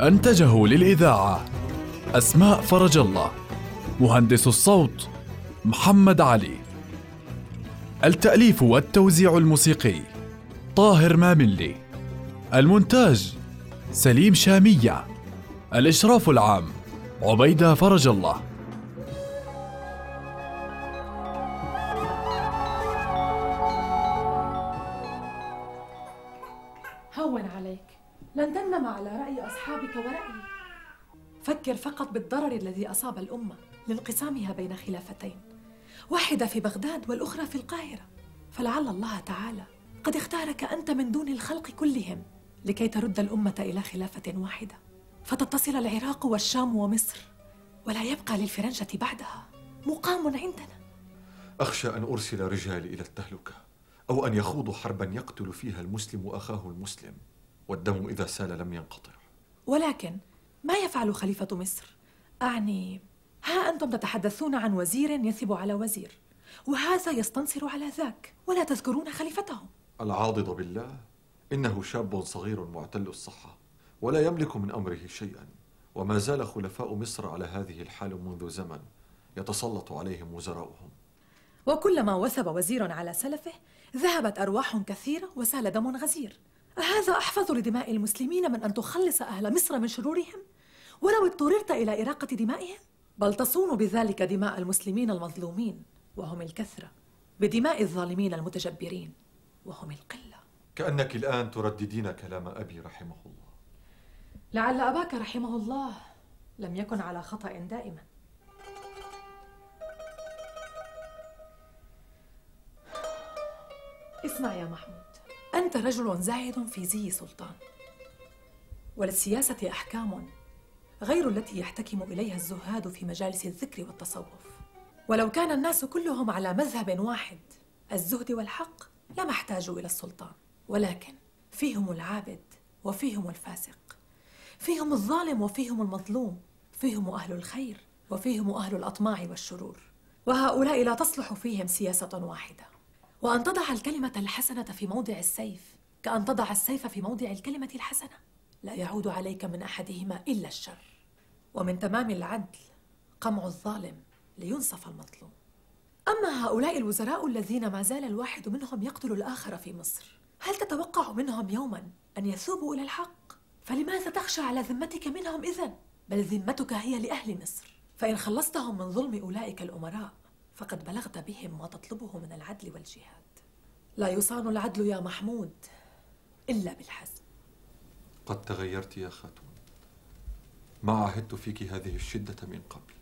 أنتجه للإذاعة أسماء فرج الله مهندس الصوت محمد علي. التأليف والتوزيع الموسيقي طاهر ماملي. المونتاج سليم شامية. الإشراف العام عبيدة فرج الله. أصحابك ورأيي. فكر فقط بالضرر الذي أصاب الأمة لانقسامها بين خلافتين. واحدة في بغداد والأخرى في القاهرة. فلعل الله تعالى قد اختارك أنت من دون الخلق كلهم لكي ترد الأمة إلى خلافة واحدة. فتتصل العراق والشام ومصر ولا يبقى للفرنجة بعدها مقام عندنا. أخشى أن أرسل رجالي إلى التهلكة أو أن يخوضوا حربا يقتل فيها المسلم أخاه المسلم والدم إذا سال لم ينقطع. ولكن ما يفعل خليفة مصر؟ أعني ها أنتم تتحدثون عن وزير يثب على وزير وهذا يستنصر على ذاك ولا تذكرون خليفته. العاضد بالله إنه شاب صغير معتل الصحة ولا يملك من أمره شيئا وما زال خلفاء مصر على هذه الحال منذ زمن يتسلط عليهم وزراؤهم. وكلما وثب وزير على سلفه ذهبت أرواح كثيرة وسال دم غزير. أهذا أحفظ لدماء المسلمين من أن تخلص أهل مصر من شرورهم؟ ولو اضطررت إلى إراقة دمائهم؟ بل تصون بذلك دماء المسلمين المظلومين وهم الكثرة بدماء الظالمين المتجبرين وهم القلة كأنك الآن ترددين كلام أبي رحمه الله لعل أباك رحمه الله لم يكن على خطأ دائما اسمع يا محمود أنت رجل زاهد في زي سلطان. وللسياسة أحكام غير التي يحتكم إليها الزهاد في مجالس الذكر والتصوف. ولو كان الناس كلهم على مذهب واحد الزهد والحق لما احتاجوا إلى السلطان. ولكن فيهم العابد وفيهم الفاسق فيهم الظالم وفيهم المظلوم فيهم أهل الخير وفيهم أهل الأطماع والشرور. وهؤلاء لا تصلح فيهم سياسة واحدة. وأن تضع الكلمة الحسنة في موضع السيف كأن تضع السيف في موضع الكلمة الحسنة لا يعود عليك من أحدهما إلا الشر ومن تمام العدل قمع الظالم لينصف المظلوم أما هؤلاء الوزراء الذين ما زال الواحد منهم يقتل الآخر في مصر هل تتوقع منهم يوما أن يثوبوا إلى الحق؟ فلماذا تخشى على ذمتك منهم إذن؟ بل ذمتك هي لأهل مصر فإن خلصتهم من ظلم أولئك الأمراء فقد بلغت بهم ما تطلبه من العدل والجهاد. لا يصان العدل يا محمود إلا بالحزم قد تغيرت يا خاتون. ما عهدت فيك هذه الشدة من قبل.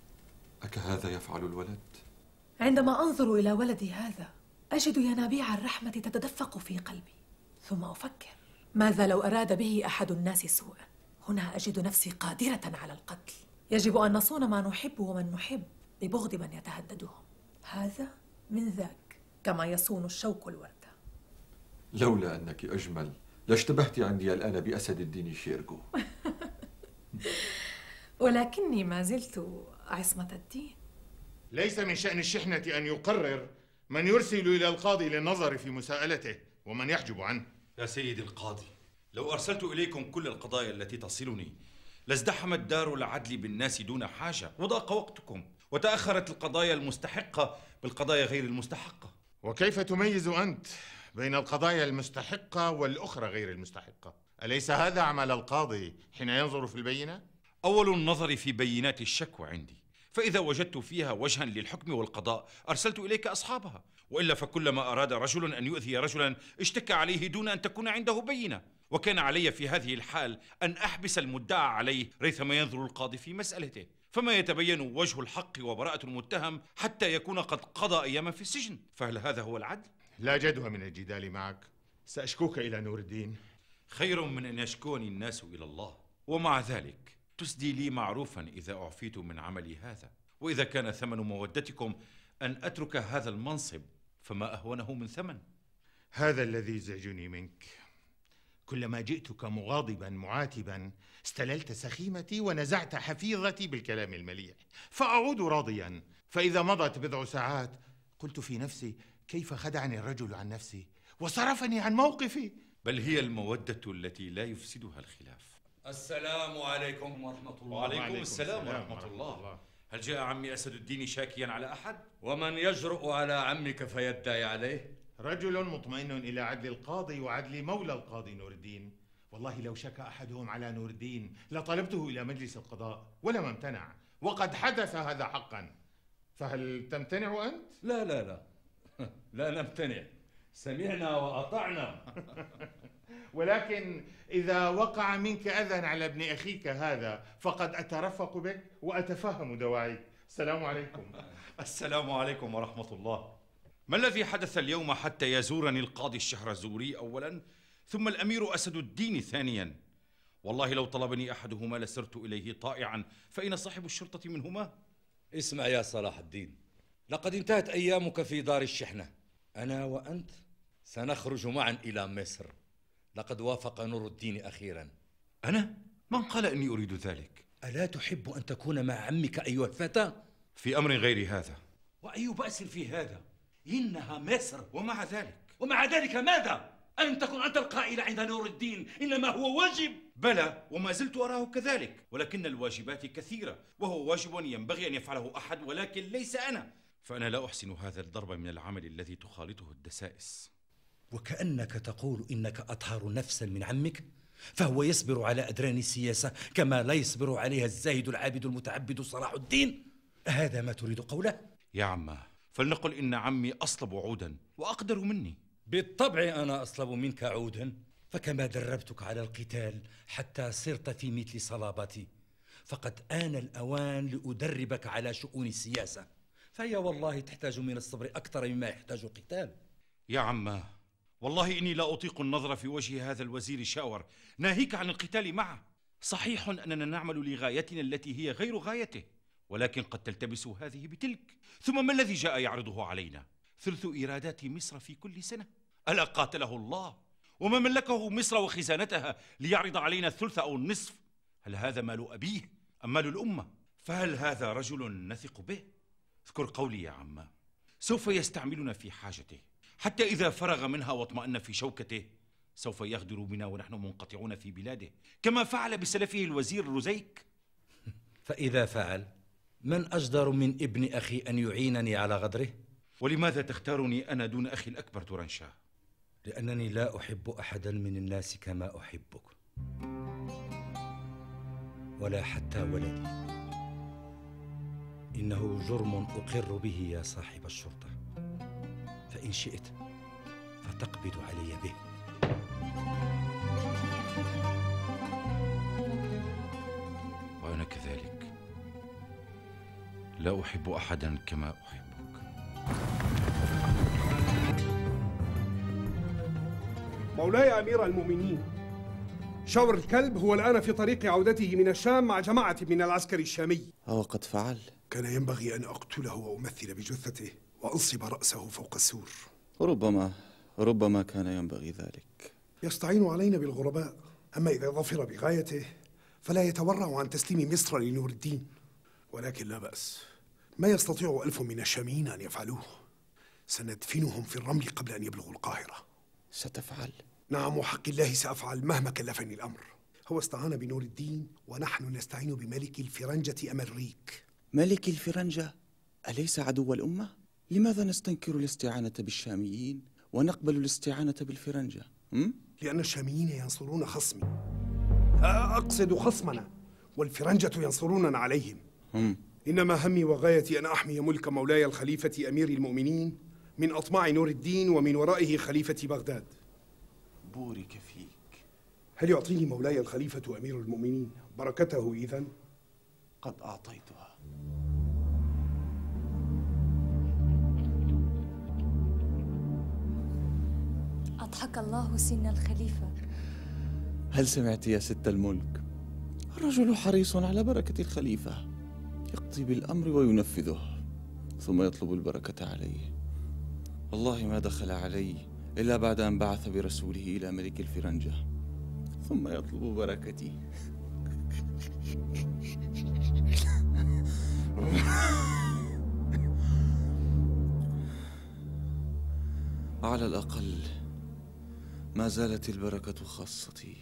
أكهذا يفعل الولد؟ عندما أنظر إلى ولدي هذا أجد ينابيع الرحمة تتدفق في قلبي ثم أفكر ماذا لو أراد به أحد الناس سوءا؟ هنا أجد نفسي قادرة على القتل. يجب أن نصون ما نحب ومن نحب ببغض من يتهددهم. هذا من ذاك كما يصون الشوك الوردة لولا أنك أجمل لاشتبهت عندي الآن بأسد الدين شيرجو. ولكني ما زلت عصمة الدين. ليس من شأن الشحنة أن يقرر من يرسل إلى القاضي للنظر في مساءلته ومن يحجب عنه. يا سيدي القاضي لو أرسلت إليكم كل القضايا التي تصلني لازدحمت دار العدل بالناس دون حاجة. وضاق وقتكم. وتأخرت القضايا المستحقة بالقضايا غير المستحقة. وكيف تميز أنت بين القضايا المستحقة والأخرى غير المستحقة؟ أليس هذا عمل القاضي حين ينظر في البينة؟ أول النظر في بينات الشكوى عندي فإذا وجدت فيها وجها للحكم والقضاء أرسلت إليك أصحابها. وإلا فكلما أراد رجل أن يؤذي رجلا اشتكى عليه دون أن تكون عنده بينة. وكان علي في هذه الحال أن أحبس المدعى عليه ريثما ينظر القاضي في مسألته فما يتبين وجه الحق وبراءة المتهم حتى يكون قد قضى أياما في السجن. فهل هذا هو العدل؟ لا جدوى من الجدال معك. سأشكوك إلى نور الدين. خير من أن يشكوني الناس إلى الله. ومع ذلك تسدي لي معروفا إذا أعفيت من عملي هذا. وإذا كان ثمن مودتكم أن أترك هذا المنصب فما أهونه من ثمن؟ هذا الذي يزعجني منك. كلما جئتك مغاضبا معاتبا استللت سخيمتي ونزعت حفيظتي بالكلام المليح. فأعود راضيا. فإذا مضت بضع ساعات قلت في نفسي كيف خدعني الرجل عن نفسي؟ وصرفني عن موقفي. بل هي المودة التي لا يفسدها الخلاف. السلام عليكم ورحمة الله. وعليكم السلام ورحمة الله. هل جاء عمي أسد الدين شاكيا على أحد؟ ومن يجرؤ على عمك فيدعي عليه. رجل مطمئن إلى عدل القاضي وعدل مولى القاضي نور الدين. والله لو شكى أحدهم على نور الدين لطلبته إلى مجلس القضاء ولم امتنع وقد حدث هذا حقا. فهل تمتنع أنت؟ لا لا لا. لا نمتنع. سمعنا وأطعنا. ولكن إذا وقع منك أذى على ابن أخيك هذا فقد أترفق بك وأتفهم دواعيك. السلام عليكم. السلام عليكم ورحمة الله. ما الذي حدث اليوم حتى يزورني القاضي الشهرزوري أولا ثم الأمير أسد الدين ثانيا والله لو طلبني أحدهما لسرت إليه طائعا فأين صاحب الشرطة منهما؟ اسمع يا صلاح الدين لقد انتهت أيامك في دار الشحنة أنا وأنت سنخرج معا إلى مصر لقد وافق نور الدين أخيرا أنا؟ من قال إني أريد ذلك؟ ألا تحب أن تكون مع عمك أيها الفتى؟ في أمر غير هذا وأي بأس في هذا؟ إنها مصر. ومع ذلك. ومع ذلك ماذا؟ ألم تكن أنت القائل عند نور الدين. إنما هو واجب. بلى وما زلت أراه كذلك. ولكن الواجبات كثيرة وهو واجب ينبغي أن يفعله أحد ولكن ليس أنا. فأنا لا أحسن هذا الضرب من العمل الذي تخالطه الدسائس. وكأنك تقول إنك أطهر نفسا من عمك فهو يصبر على أدران السياسة كما لا يصبر عليها الزاهد العابد المتعبد صلاح الدين. هذا ما تريد قوله؟ يا عماه فلنقل إن عمي أصلب عودا وأقدر مني. بالطبع أنا أصلب منك عودا فكما دربتك على القتال حتى صرت في مثل صلابتي فقد آن الأوان لأدربك على شؤون السياسة. فهي والله تحتاج من الصبر أكثر مما يحتاج القتال. يا عماه والله إني لا أطيق النظر في وجه هذا الوزير شاور. ناهيك عن القتال معه. صحيح أننا نعمل لغايتنا التي هي غير غايته. ولكن قد تلتبس هذه بتلك. ثم ما الذي جاء يعرضه علينا؟ ثلث إيرادات مصر في كل سنة. ألا قاتله الله؟ وما ملكه مصر وخزانتها ليعرض علينا الثلث أو النصف؟ هل هذا مال أبيه أم مال الأمة؟ فهل هذا رجل نثق به؟ اذكر قولي يا عما سوف يستعملنا في حاجته. حتى إذا فرغ منها واطمأن في شوكته سوف يغدر بنا ونحن منقطعون في بلاده. كما فعل بسلفه الوزير رزيك فإذا فعل من أجدر من ابن أخي أن يعينني على غدره؟ ولماذا تختارني أنا دون أخي الأكبر تورنشاه؟ لأنني لا أحب أحدا من الناس كما أحبك. ولا حتى ولدي. إنه جرم أقر به يا صاحب الشرطة. فإن شئت فتقبض علي به. وأنا كذلك. لا أحب أحدا كما أحبك. مولاي أمير المؤمنين شاور الكلب هو الآن في طريق عودته من الشام مع جماعة من العسكر الشامي. أو قد فعل. كان ينبغي أن أقتله وأمثل بجثته وأنصب رأسه فوق السور. ربما ربما كان ينبغي ذلك. يستعين علينا بالغرباء أما إذا ظفر بغايته فلا يتورع عن تسليم مصر لنور الدين. ولكن لا بأس. ما يستطيع ألف من الشاميين أن يفعلوه سندفنهم في الرمل قبل أن يبلغوا القاهرة ستفعل نعم وحق الله سأفعل مهما كلفني الأمر هو استعان بنور الدين ونحن نستعين بملك الفرنجة أمريك ملك الفرنجة أليس عدو الأمة؟ لماذا نستنكر الاستعانة بالشاميين ونقبل الاستعانة بالفرنجة؟ هم؟ لأن الشاميين ينصرون خصمي أقصد خصمنا والفرنجة ينصروننا عليهم هم. إنما همي وغايتي أن أحمي ملك مولاي الخليفة أمير المؤمنين من أطماع نور الدين ومن ورائه خليفة بغداد. بورك فيك. هل يعطيني مولاي الخليفة أمير المؤمنين بركته إذن؟ قد أعطيتها. أضحك الله سن الخليفة. هل سمعت يا ست الملك؟ الرجل حريص على بركة الخليفة. يقضي بالأمر وينفذه ثم يطلب البركة عليه. والله ما دخل علي إلا بعد أن بعث برسوله إلى ملك الفرنجة ثم يطلب بركتي. على الأقل ما زالت البركة خاصتي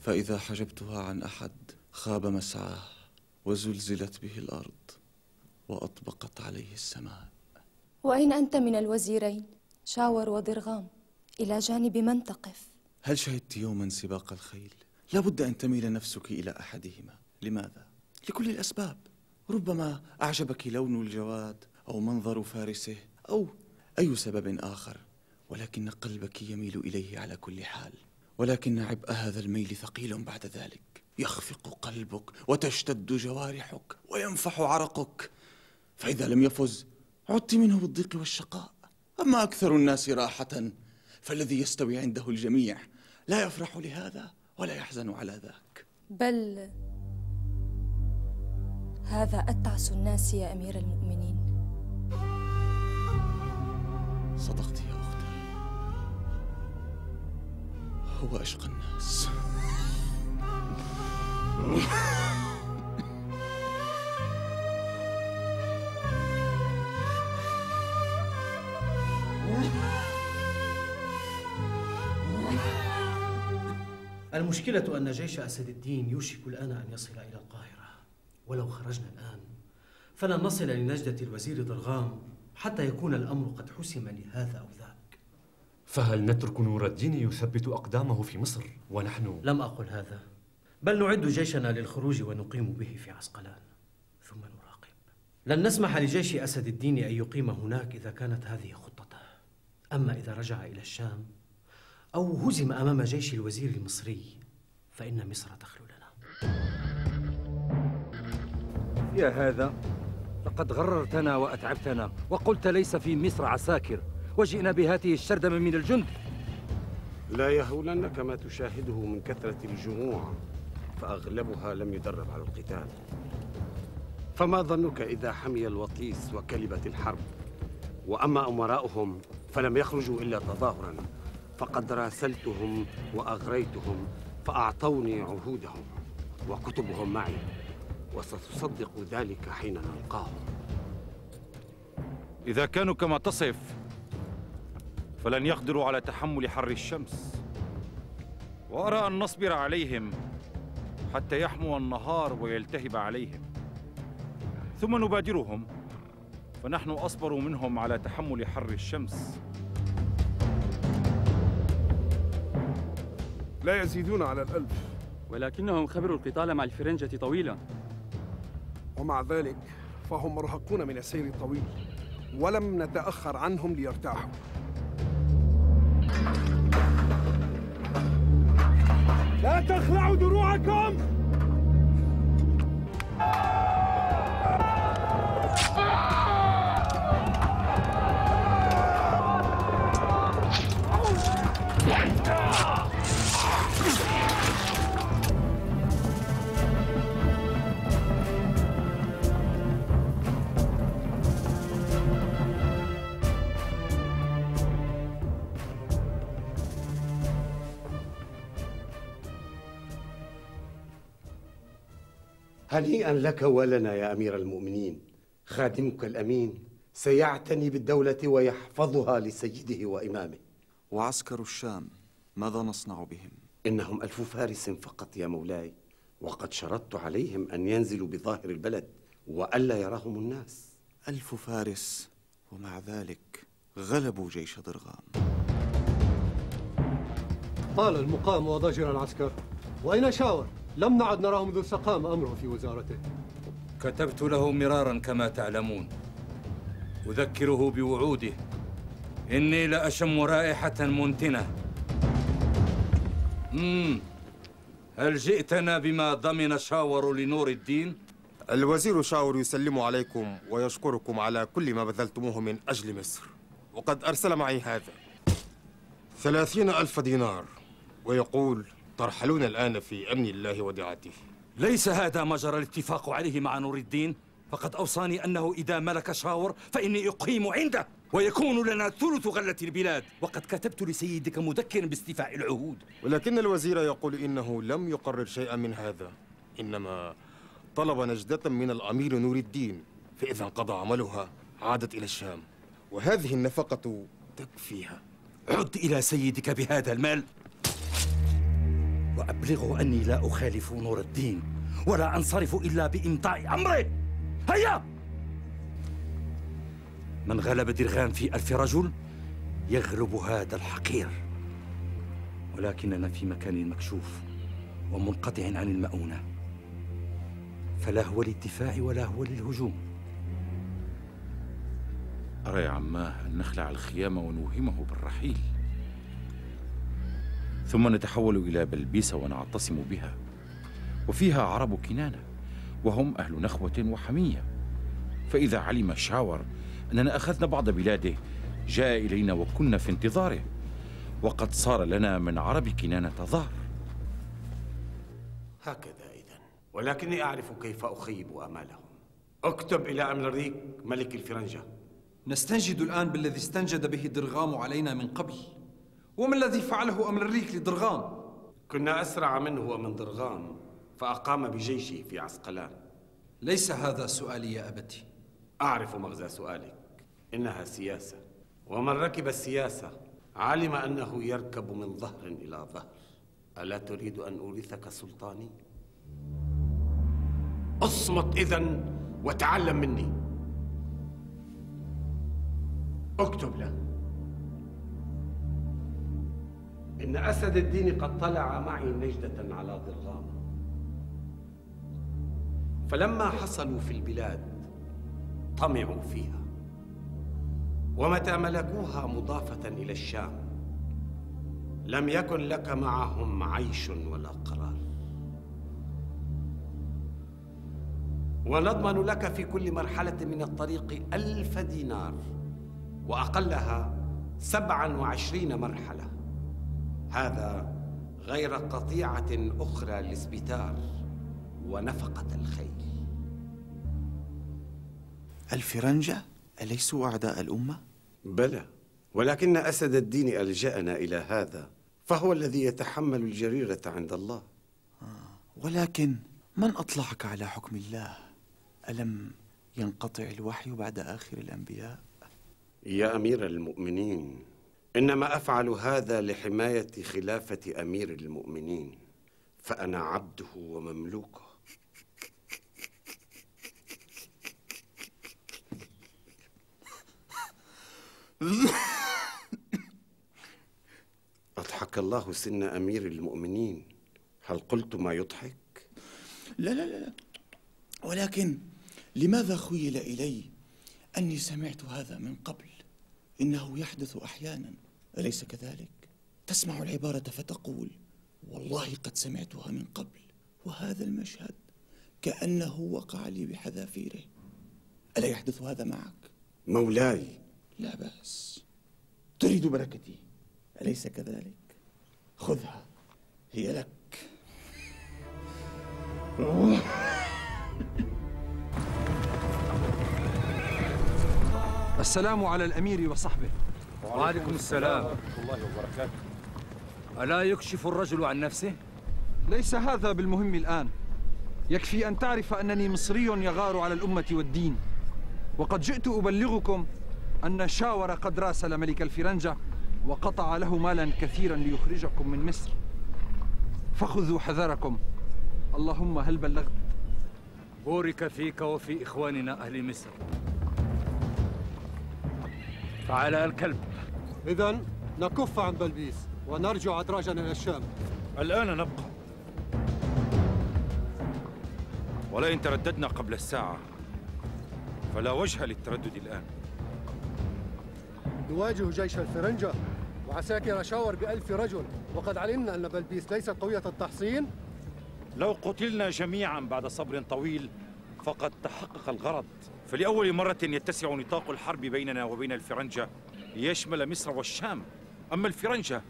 فإذا حجبتها عن أحد خاب مسعاه. وزلزلت به الأرض وأطبقت عليه السماء. وأين أنت من الوزيرين؟ شاور وضرغام إلى جانب من تقف هل شهدت يوما سباق الخيل؟ لابد أن تميل نفسك إلى أحدهما. لماذا؟ لكل الأسباب. ربما أعجبك لون الجواد أو منظر فارسه أو أي سبب آخر ولكن قلبك يميل إليه على كل حال. ولكن عبء هذا الميل ثقيل بعد ذلك. يخفق قلبك وتشتد جوارحك وينفح عرقك. فإذا لم يفز عدت منه بالضيق والشقاء. أما أكثر الناس راحة فالذي يستوي عنده الجميع لا يفرح لهذا ولا يحزن على ذاك. بل هذا أتعس الناس يا أمير المؤمنين. صدقت يا أختي هو أشقى الناس. المشكلة أن جيش أسد الدين يوشك الآن أن يصل إلى القاهرة. ولو خرجنا الآن فلن نصل لنجدة الوزير ضرغام حتى يكون الأمر قد حسم لهذا أو ذاك. فهل نترك نور الدين يثبت أقدامه في مصر ونحن؟ لم أقل هذا. بل نعد جيشنا للخروج ونقيم به في عسقلان. ثم نراقب. لن نسمح لجيش أسد الدين أن يقيم هناك إذا كانت هذه خطته. أما إذا رجع إلى الشام أو هزم أمام جيش الوزير المصري فإن مصر تخلو لنا. يا هذا لقد غررتنا وأتعبتنا وقلت ليس في مصر عساكر وجئنا بهذه الشردمة من الجند. لا يهولنك ما تشاهده من كثرة الجموع. فأغلبها لم يدرب على القتال. فما ظنك إذا حمي الوطيس وكلبت الحرب؟ وأما أمراؤهم فلم يخرجوا إلا تظاهرا فقد راسلتهم وأغريتهم فأعطوني عهودهم وكتبهم معي وستصدق ذلك حين نلقاهم. إذا كانوا كما تصف فلن يقدروا على تحمل حر الشمس. وأرى أن نصبر عليهم. حتى يحمو النهار ويلتهب عليهم. ثم نبادرهم فنحن أصبر منهم على تحمل حر الشمس. لا يزيدون على الألف. ولكنهم خبروا القتال مع الفرنجة طويلا. ومع ذلك فهم مرهقون من السير الطويل ولم نتأخر عنهم ليرتاحوا. لا تخلعوا دروعكم! هنيئا لك ولنا يا أمير المؤمنين خادمك الأمين سيعتني بالدولة ويحفظها لسيده وإمامه وعسكر الشام ماذا نصنع بهم؟ إنهم ألف فارس فقط يا مولاي وقد شرطت عليهم أن ينزلوا بظاهر البلد وألا يراهم الناس ألف فارس ومع ذلك غلبوا جيش ضرغام طال المقام وضجر العسكر وأين شاور؟ لم نعد نراه منذ استقام أمره في وزارته. كتبت له مرارا كما تعلمون. أذكره بوعوده. إني لأشم رائحة منتنة. مم. هل جئتنا بما ضمن شاور لنور الدين؟ الوزير شاور يسلم عليكم ويشكركم على كل ما بذلتموه من أجل مصر. وقد أرسل معي هذا. ثلاثين ألف دينار. ويقول ترحلون الآن في أمن الله ودعاته. ليس هذا ما جرى الاتفاق عليه مع نور الدين. فقد أوصاني أنه إذا ملك شاور فإني أقيم عنده ويكون لنا ثلث غلة البلاد. وقد كتبت لسيدك مذكرا باستيفاء العهود. ولكن الوزير يقول إنه لم يقرر شيئا من هذا. إنما طلب نجدة من الأمير نور الدين. فإذا انقضى عملها عادت إلى الشام. وهذه النفقة تكفيها. عد إلى سيدك بهذا المال. وأبلغه أني لا أخالف نور الدين ولا أنصرف إلا بإمضاء أمره. هيا! من غلب درغام في ألف رجل يغلب هذا الحقير. ولكننا في مكان مكشوف ومنقطع عن المؤونة. فلا هو للدفاع ولا هو للهجوم. أرى يا عماه أن نخلع الخيام ونوهمه بالرحيل. ثم نتحول إلى بلبيس ونعتصم بها. وفيها عرب كنانة وهم أهل نخوة وحمية. فإذا علم شاور أننا أخذنا بعض بلاده جاء إلينا وكنا في انتظاره. وقد صار لنا من عرب كنانة ظهر. هكذا إذا ولكني أعرف كيف أخيب آمالهم. اكتب إلى أملريك ملك الفرنجة. نستنجد الآن بالذي استنجد به درغام علينا من قبل. وما الذي فعله أملريك لدرغام؟ كنا أسرع منه ومن درغام فأقام بجيشه في عسقلان. ليس هذا سؤالي يا أبتي. أعرف مغزى سؤالك. إنها سياسة. ومن ركب السياسة علم أنه يركب من ظهر إلى ظهر. ألا تريد أن أورثك سلطاني؟ اصمت إذا وتعلم مني. اكتب له. إن أسد الدين قد طلع معي نجدة على ضرغام فلما حصلوا في البلاد طمعوا فيها ومتى ملكوها مضافة إلى الشام لم يكن لك معهم عيش ولا قرار. ونضمن لك في كل مرحلة من الطريق ألف دينار وأقلها سبعا وعشرين مرحلة. هذا غير قطيعة أخرى للسبتار ونفقة الخيل الفرنجة أليسوا أعداء الأمة؟ بلى ولكن أسد الدين ألجأنا إلى هذا فهو الذي يتحمل الجريرة عند الله ولكن من أطلعك على حكم الله؟ ألم ينقطع الوحي بعد آخر الأنبياء؟ يا أمير المؤمنين إنما أفعل هذا لحماية خلافة أمير المؤمنين فأنا عبده ومملوكه. أضحك الله سن أمير المؤمنين. هل قلت ما يضحك؟ لا لا لا ولكن لماذا خيل إلي أني سمعت هذا من قبل؟ إنه يحدث أحيانا. أليس كذلك؟ تسمع العبارة فتقول والله قد سمعتها من قبل وهذا المشهد كأنه وقع لي بحذافيره. ألا يحدث هذا معك؟ مولاي. لا بأس. تريد بركتي. أليس كذلك؟ خذها. هي لك. السلام على الأمير وصحبه. وعليكم السلام. ورحمة الله وبركاته ألا يكشف الرجل عن نفسه؟ ليس هذا بالمهم الآن. يكفي أن تعرف أنني مصري يغار على الأمة والدين. وقد جئت أبلغكم أن شاور قد راسل ملك الفرنجة وقطع له مالا كثيرا ليخرجكم من مصر. فخذوا حذركم. اللهم هل بلغت؟ بورك فيك وفي إخواننا أهل مصر. تعال الكلب. إذا نكف عن بلبيس ونرجع أدراجنا إلى الشام. الآن نبقى. ولئن ترددنا قبل الساعة فلا وجه للتردد الآن. نواجه جيش الفرنجة وعساكر شاور بألف رجل. وقد علمنا أن بلبيس ليست قوية التحصين. لو قتلنا جميعا بعد صبر طويل فقد تحقق الغرض. فلأول مرة يتسع نطاق الحرب بيننا وبين الفرنجة. ليشمل مصر والشام. أما الفرنجة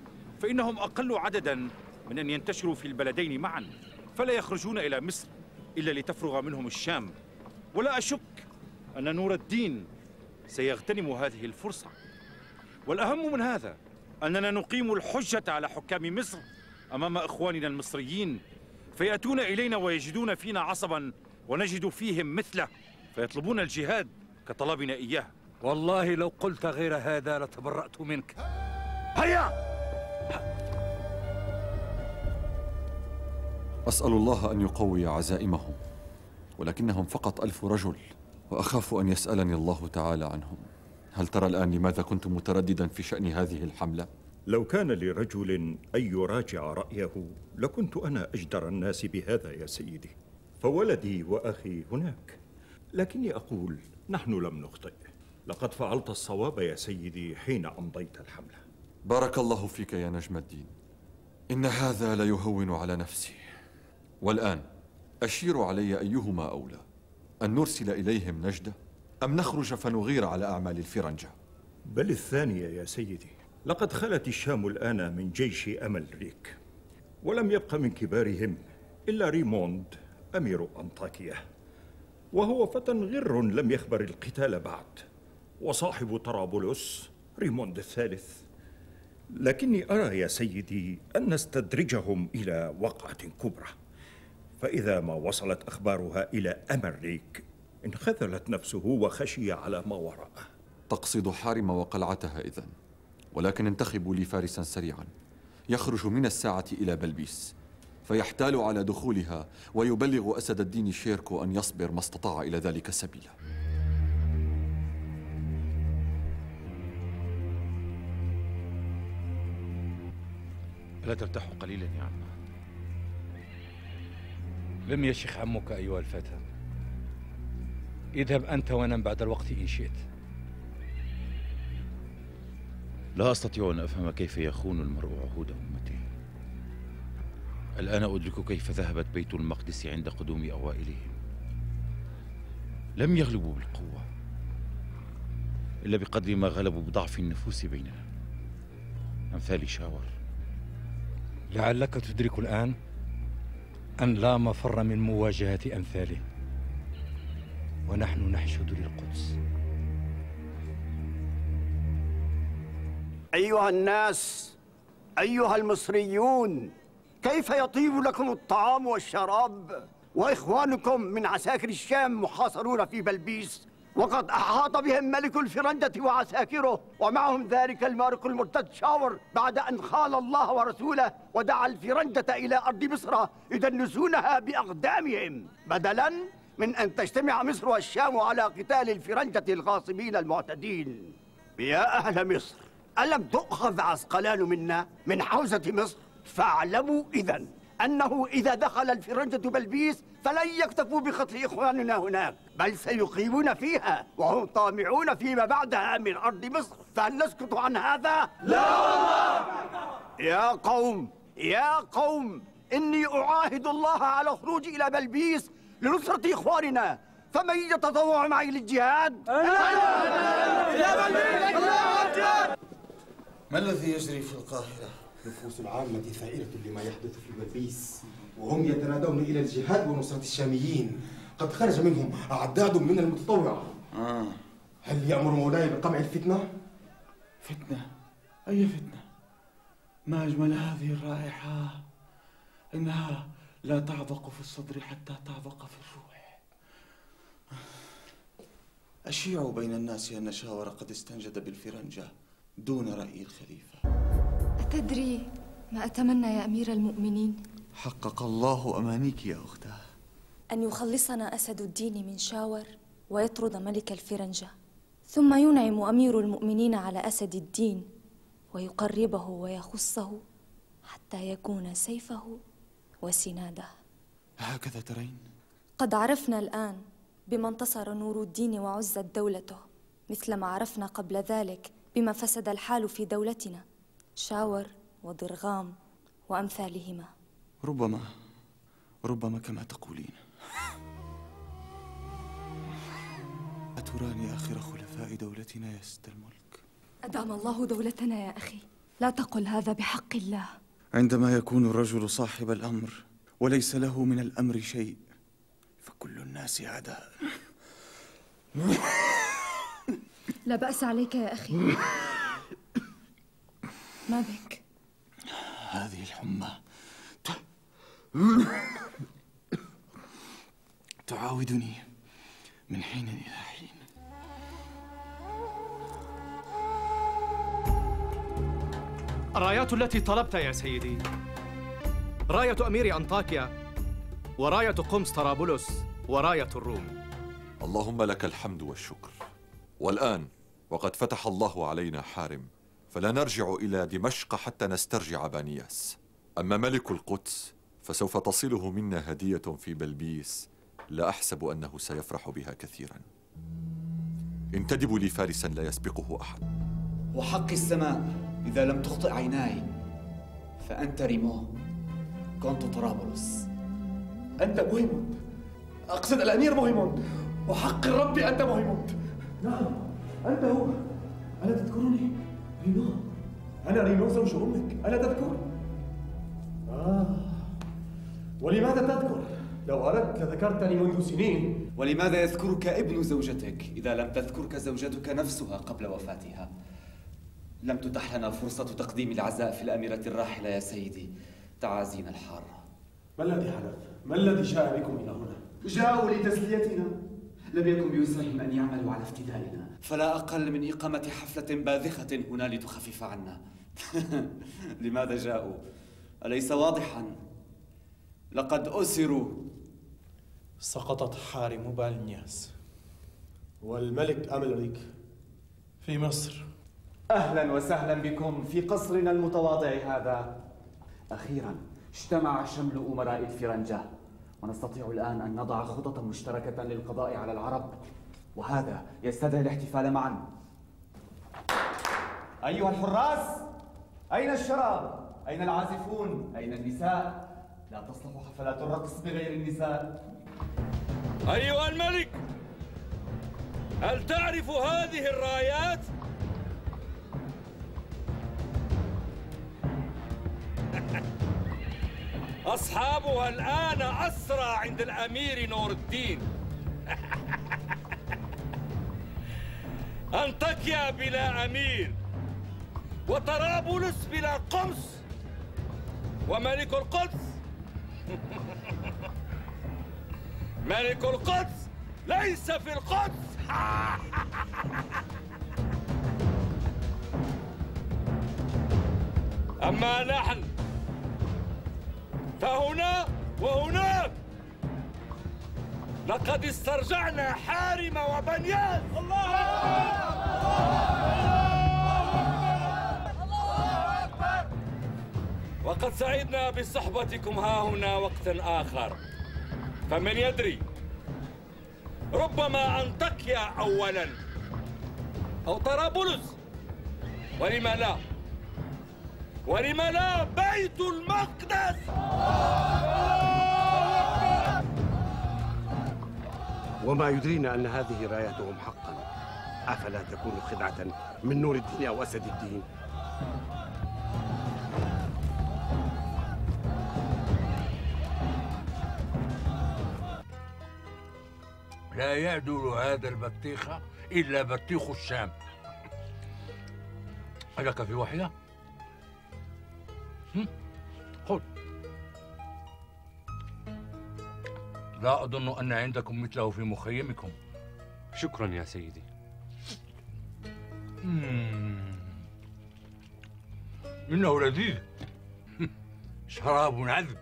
فإنهم أقل عددا من أن ينتشروا في البلدين معا فلا يخرجون إلى مصر إلا لتفرغ منهم الشام. ولا أشك أن نور الدين سيغتنم هذه الفرصة. والأهم من هذا أننا نقيم الحجة على حكام مصر أمام إخواننا المصريين فيأتون إلينا ويجدون فينا عصبا ونجد فيهم مثله فيطلبون الجهاد كطلبنا إياه. والله لو قلت غير هذا لتبرأت منك. هيا! أسأل الله أن يقوي عزائمهم ولكنهم فقط ألف رجل وأخاف أن يسألني الله تعالى عنهم. هل ترى الآن لماذا كنت مترددا في شأن هذه الحملة؟ لو كان لرجل أن يراجع رأيه لكنت أنا أجدر الناس بهذا يا سيدي فولدي وأخي هناك. لكني أقول نحن لم نخطئ. لقد فعلت الصواب يا سيدي حين أمضيت الحملة. بارك الله فيك يا نجم الدين. إن هذا لا يهون على نفسي. والآن أشير علي أيهما أولى. أن نرسل إليهم نجدة أم نخرج فنغير على أعمال الفرنجة؟ بل الثانية يا سيدي. لقد خلت الشام الآن من جيش أمل ريك ولم يبق من كبارهم إلا ريموند أمير أنطاكيا وهو فتى غر لم يخبر القتال بعد. وصاحب طرابلس ريموند الثالث. لكني أرى يا سيدي أن نستدرجهم إلى وقعة كبرى. فإذا ما وصلت أخبارها إلى أمريك انخذلت نفسه وخشي على ما وراءه. تقصد حارم وقلعتها إذن ولكن انتخبوا لي فارسا سريعا. يخرج من الساعة إلى بلبيس فيحتال على دخولها ويبلغ أسد الدين شيركو أن يصبر ما استطاع إلى ذلك سبيلا. ألا ترتاح قليلا يا عم. لم يشخ عمك أيها الفتى. اذهب أنت ونم بعد الوقت إن شئت. لا أستطيع أن أفهم كيف يخون المرء عهود أمته. الآن أدرك كيف ذهبت بيت المقدس عند قدوم أوائلهم. لم يغلبوا بالقوة إلا بقدر ما غلبوا بضعف النفوس بيننا أمثال شاور. لعلك تدرك الآن أن لا مفر من مواجهة أمثاله. ونحن نحشد للقدس. أيها الناس أيها المصريون كيف يطيب لكم الطعام والشراب؟ وإخوانكم من عساكر الشام محاصرون في بلبيس وقد أحاط بهم ملك الفرنجة وعساكره ومعهم ذلك المارق المرتد شاور بعد أن خال الله ورسوله ودعا الفرنجة إلى أرض مصر يدنسونها بأقدامهم. بدلاً من أن تجتمع مصر والشام على قتال الفرنجة الغاصبين المعتدين. يا أهل مصر ألم تؤخذ عسقلان منا من حوزة مصر؟ فاعلموا إذا أنه إذا دخل الفرنجة بلبيس فلن يكتفوا بقتل إخواننا هناك بل سيقيمون فيها وهم طامعون فيما بعدها من أرض مصر فهل نسكت عن هذا؟ لا والله يا قوم يا قوم إني أعاهد الله على الخروج إلى بلبيس لنصرة إخواننا فمن يتطوع معي للجهاد؟ يا بلبيس ما الذي يجري في القاهرة؟ نفوس العامة ثائرة لما يحدث في بلبيس وهم يتنادون إلى الجهاد ونصرة الشاميين قد خرج منهم أعداد من المتطوعة آه. هل يأمر مولاي بقمع الفتنة؟ فتنة؟ أي فتنة؟ ما أجمل هذه الرائحة إنها لا تعبق في الصدر حتى تعبق في الروح أشيع بين الناس أن شاور قد استنجد بالفرنجة دون رأي الخليفة أتدري ما أتمنى يا أمير المؤمنين؟ حقق الله أمانيك يا أختاه أن يخلصنا أسد الدين من شاور ويطرد ملك الفرنجة ثم ينعم أمير المؤمنين على أسد الدين ويقربه ويخصه حتى يكون سيفه وسناده هكذا ترين؟ قد عرفنا الآن بما انتصر نور الدين وعزت دولته مثلما عرفنا قبل ذلك بما فسد الحال في دولتنا شاور وضرغام وأمثالهما. ربما ربما كما تقولين. أتراني آخر خلفاء دولتنا يا ست الملك؟ أدام الله دولتنا يا أخي لا تقل هذا بحق الله. عندما يكون الرجل صاحب الأمر وليس له من الأمر شيء فكل الناس عداء. لا بأس عليك يا أخي. ما بك هذه الحمى. تعاودني من حين إلى حين. الرايات التي طلبت يا سيدي. راية أمير أنطاكيا وراية قمص طرابلس وراية الروم. اللهم لك الحمد والشكر. والآن وقد فتح الله علينا حارم فلا نرجع إلى دمشق حتى نسترجع بانياس. أما ملك القدس فسوف تصله منا هدية في بلبيس لا أحسب أنه سيفرح بها كثيرا. انتدبوا لي فارسا لا يسبقه أحد. وحق السماء إذا لم تخطئ عيناي فأنت ريمو كنت طرابلس. أنت مهيموند أقصد الأمير مهيموند وحق الرب أنت مهيموند نعم أنت هو. ألا تذكرني؟ رينو أنا رينو زوج أمك ألا تذكر؟ آه ولماذا تذكر؟ لو أردت لذكرتني منذ سنين ولماذا يذكرك ابن زوجتك إذا لم تذكرك زوجتك نفسها قبل وفاتها؟ لم تتح لنا فرصة تقديم العزاء في الأميرة الراحلة يا سيدي تعازينا الحارة ما الذي حدث؟ ما الذي جاء بكم إلى هنا؟ جاءوا لتسليتنا لم يكن بوسعهم أن يعملوا على افتدائنا. فلا أقل من إقامة حفلة باذخة هنا لتخفف عنا. لماذا جاءوا؟ أليس واضحا؟ لقد أسروا. سقطت حارم بالنياس والملك أملريك. في مصر. أهلا وسهلا بكم في قصرنا المتواضع هذا. أخيرا اجتمع شمل أمراء الفرنجة. ونستطيع الآن أن نضع خططا مشتركة للقضاء على العرب وهذا يستدعي الاحتفال معا أيها الحراس أين الشراب؟ أين العازفون؟ أين النساء؟ لا تصلح حفلات الرقص بغير النساء أيها الملك هل تعرف هذه الرايات؟ أصحابها الآن أسرى عند الأمير نور الدين. أنطاكيا بلا أمير وطرابلس بلا قمص وملك القدس. ملك القدس ليس في القدس. أما نحن فهنا وهناك لقد استرجعنا حارم وبنيان. الله وقد سعدنا بصحبتكم ها هنا وقتا آخر. فمن يدري ربما أنطاكيا أولا. أو طرابلس ولم لا؟ ولم لا بيت المقدس؟ وما يدرينا أن هذه رايتهم حقا. أفلا تكون خدعة من نور الدين أو أسد الدين؟ لا يعدل هذا البطيخ إلا بطيخ الشام. ألك في واحدة؟ خذ لا أظن أن عندكم مثله في مخيمكم. شكرا يا سيدي. مم. إنه لذيذ. شراب عذب.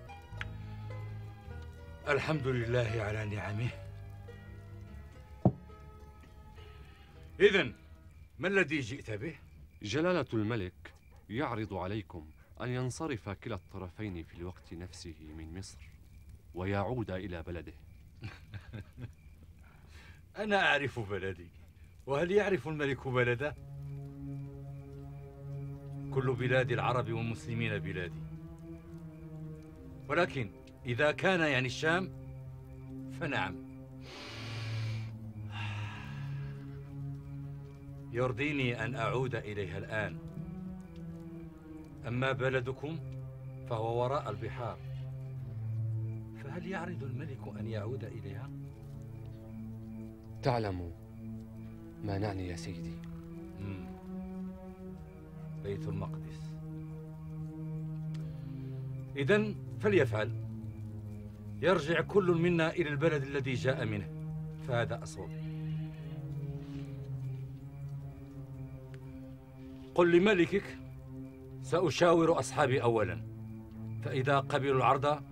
الحمد لله على نعمه. إذا ما الذي جئت به؟ جلالة الملك يعرض عليكم أن ينصرف كلا الطرفين في الوقت نفسه من مصر ويعود إلى بلده. أنا أعرف بلدي وهل يعرف الملك بلده؟ كل بلاد العرب والمسلمين بلادي. ولكن إذا كان يعني الشام فنعم. يرضيني أن أعود إليها الآن. أما بلدكم فهو وراء البحار. فهل يعرض الملك أن يعود إليها؟ تعلم ما نعني يا سيدي. مم. بيت المقدس. إذا فليفعل. يرجع كل منا إلى البلد الذي جاء منه. فهذا أصوب. قل لملكك سأشاور أصحابي أولا. فإذا قبلوا العرض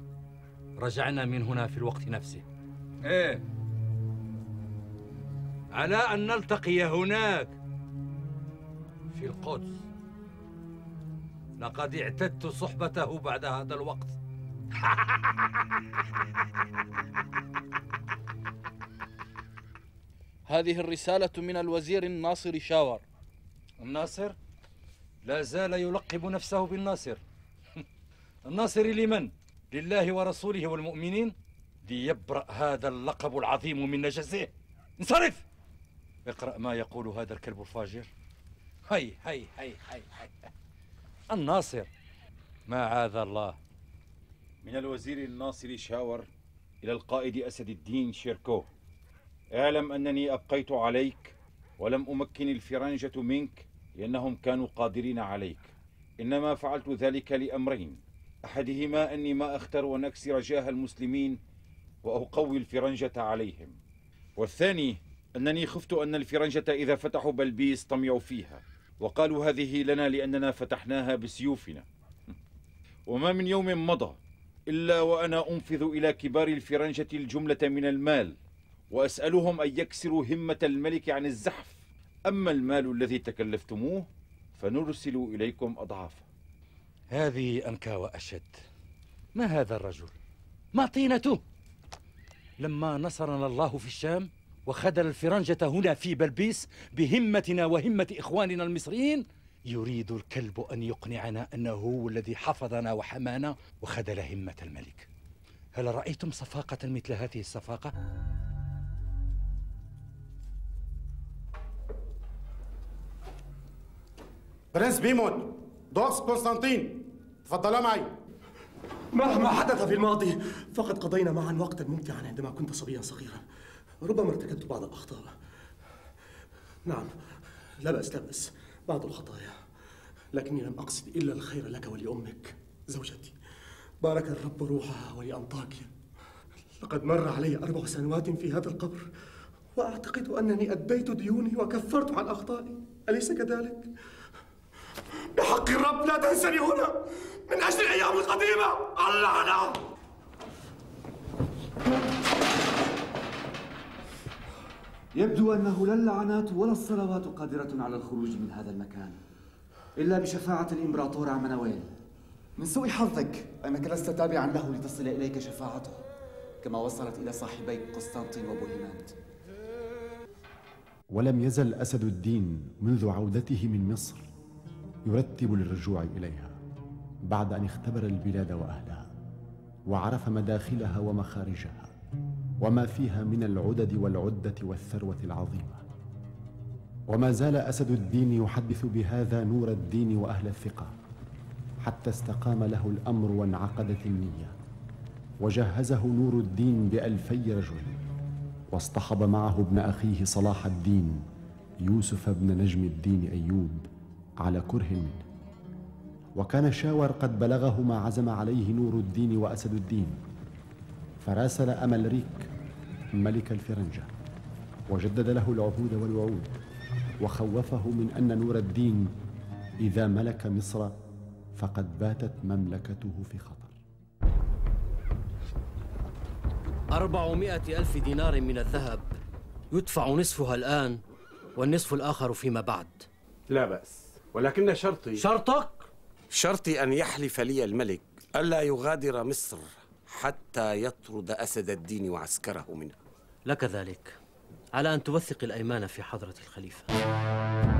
رجعنا من هنا في الوقت نفسه. إيه. على أن نلتقي هناك. في القدس. لقد اعتدت صحبته بعد هذا الوقت. هذه الرسالة من الوزير الناصر شاور. الناصر؟ لا زال يلقب نفسه بالناصر. الناصر لمن؟ لله ورسوله والمؤمنين. ليبرأ هذا اللقب العظيم من نجسه. انصرف! اقرأ ما يقول هذا الكلب الفاجر. هي هي هي هي. الناصر. ما عاذ الله. من الوزير الناصر شاور إلى القائد أسد الدين شيركو. اعلم أنني أبقيت عليك ولم أمكن الفرنجة منك لأنهم كانوا قادرين عليك. إنما فعلت ذلك لأمرين. أحدهما أني ما أختر أن أكسر جاه المسلمين وأقوي الفرنجة عليهم. والثاني أنني خفت أن الفرنجة إذا فتحوا بلبيس طمعوا فيها. وقالوا هذه لنا لأننا فتحناها بسيوفنا. وما من يوم مضى إلا وأنا أنفذ إلى كبار الفرنجة الجملة من المال وأسألهم أن يكسروا همة الملك عن الزحف. أما المال الذي تكلفتموه فنرسل إليكم أضعافه هذه أنكى وأشد. ما هذا الرجل؟ ما طينته؟ لما نصرنا الله في الشام وخذل الفرنجة هنا في بلبيس بهمتنا وهمة إخواننا المصريين يريد الكلب أن يقنعنا أنه هو الذي حفظنا وحمانا وخذل همة الملك. هل رأيتم صفاقة مثل هذه الصفاقة؟ برنس بيمون دوكس قسطنطين تفضلا معي. مهما حدث في الماضي. فقد قضينا معا وقتا ممتعا عندما كنت صبيا صغيرا. ربما ارتكبت بعض الأخطاء. نعم لا بأس لا بأس. بعض الخطايا. لكني لم أقصد إلا الخير لك ولأمك زوجتي. بارك الرب روحها ولأنطاكيا لقد مر علي أربع سنوات في هذا القبر وأعتقد أنني أديت ديوني وكفرت عن أخطائي. أليس كذلك؟ بحق الرب لا تنسني هنا. من أجل الأيام القديمة. اللعنة يبدو أنه لا اللعنات ولا الصلوات قادرة على الخروج من هذا المكان إلا بشفاعة الإمبراطور عمنويل. من سوء حظك أنك لست تابعا له لتصل إليك شفاعته كما وصلت إلى صاحبيك قسطنطين وبوهيماند ولم يزل أسد الدين منذ عودته من مصر. يرتب للرجوع إليها بعد أن اختبر البلاد وأهلها وعرف مداخلها ومخارجها وما فيها من العدد والعدة والثروة العظيمة. وما زال أسد الدين يحدث بهذا نور الدين وأهل الثقة حتى استقام له الأمر وانعقدت النية وجهزه نور الدين بألفي رجل واصطحب معه ابن أخيه صلاح الدين يوسف بن نجم الدين أيوب على كره منه. وكان شاور قد بلغه ما عزم عليه نور الدين وأسد الدين. فراسل أملريك ملك الفرنجة وجدد له العهود والوعود وخوفه من أن نور الدين إذا ملك مصر فقد باتت مملكته في خطر. أربعمائة ألف دينار من الذهب يدفع نصفها الآن والنصف الآخر فيما بعد. لا بأس. ولكن شرطي. شرطك؟ شرطي أن يحلف لي الملك ألا يغادر مصر حتى يطرد أسد الدين وعسكره منها. لك ذلك على أن توثق الأيمان في حضرة الخليفة.